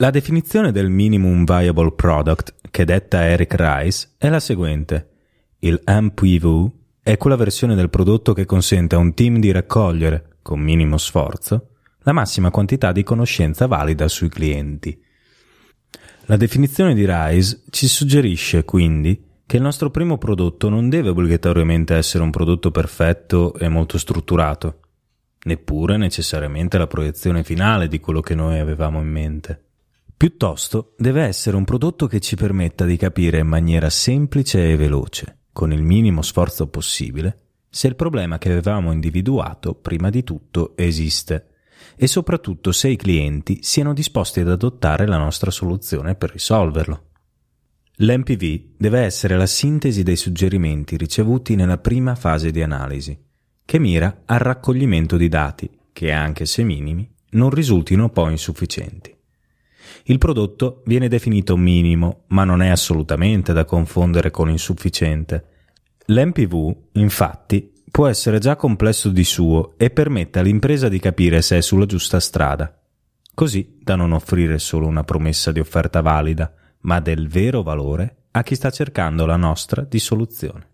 La definizione del Minimum Viable Product che detta Eric Rice è la seguente. Il MPV è quella versione del prodotto che consente a un team di raccogliere, con minimo sforzo, la massima quantità di conoscenza valida sui clienti. La definizione di Rice ci suggerisce quindi che il nostro primo prodotto non deve obbligatoriamente essere un prodotto perfetto e molto strutturato, neppure necessariamente la proiezione finale di quello che noi avevamo in mente. Piuttosto deve essere un prodotto che ci permetta di capire in maniera semplice e veloce con il minimo sforzo possibile, se il problema che avevamo individuato prima di tutto esiste e soprattutto se i clienti siano disposti ad adottare la nostra soluzione per risolverlo. L'MPV deve essere la sintesi dei suggerimenti ricevuti nella prima fase di analisi, che mira al raccoglimento di dati che, anche se minimi, non risultino poi insufficienti. Il prodotto viene definito minimo, ma non è assolutamente da confondere con insufficiente. L'MPV, infatti, può essere già complesso di suo e permette all'impresa di capire se è sulla giusta strada, così da non offrire solo una promessa di offerta valida, ma del vero valore a chi sta cercando la nostra di soluzione.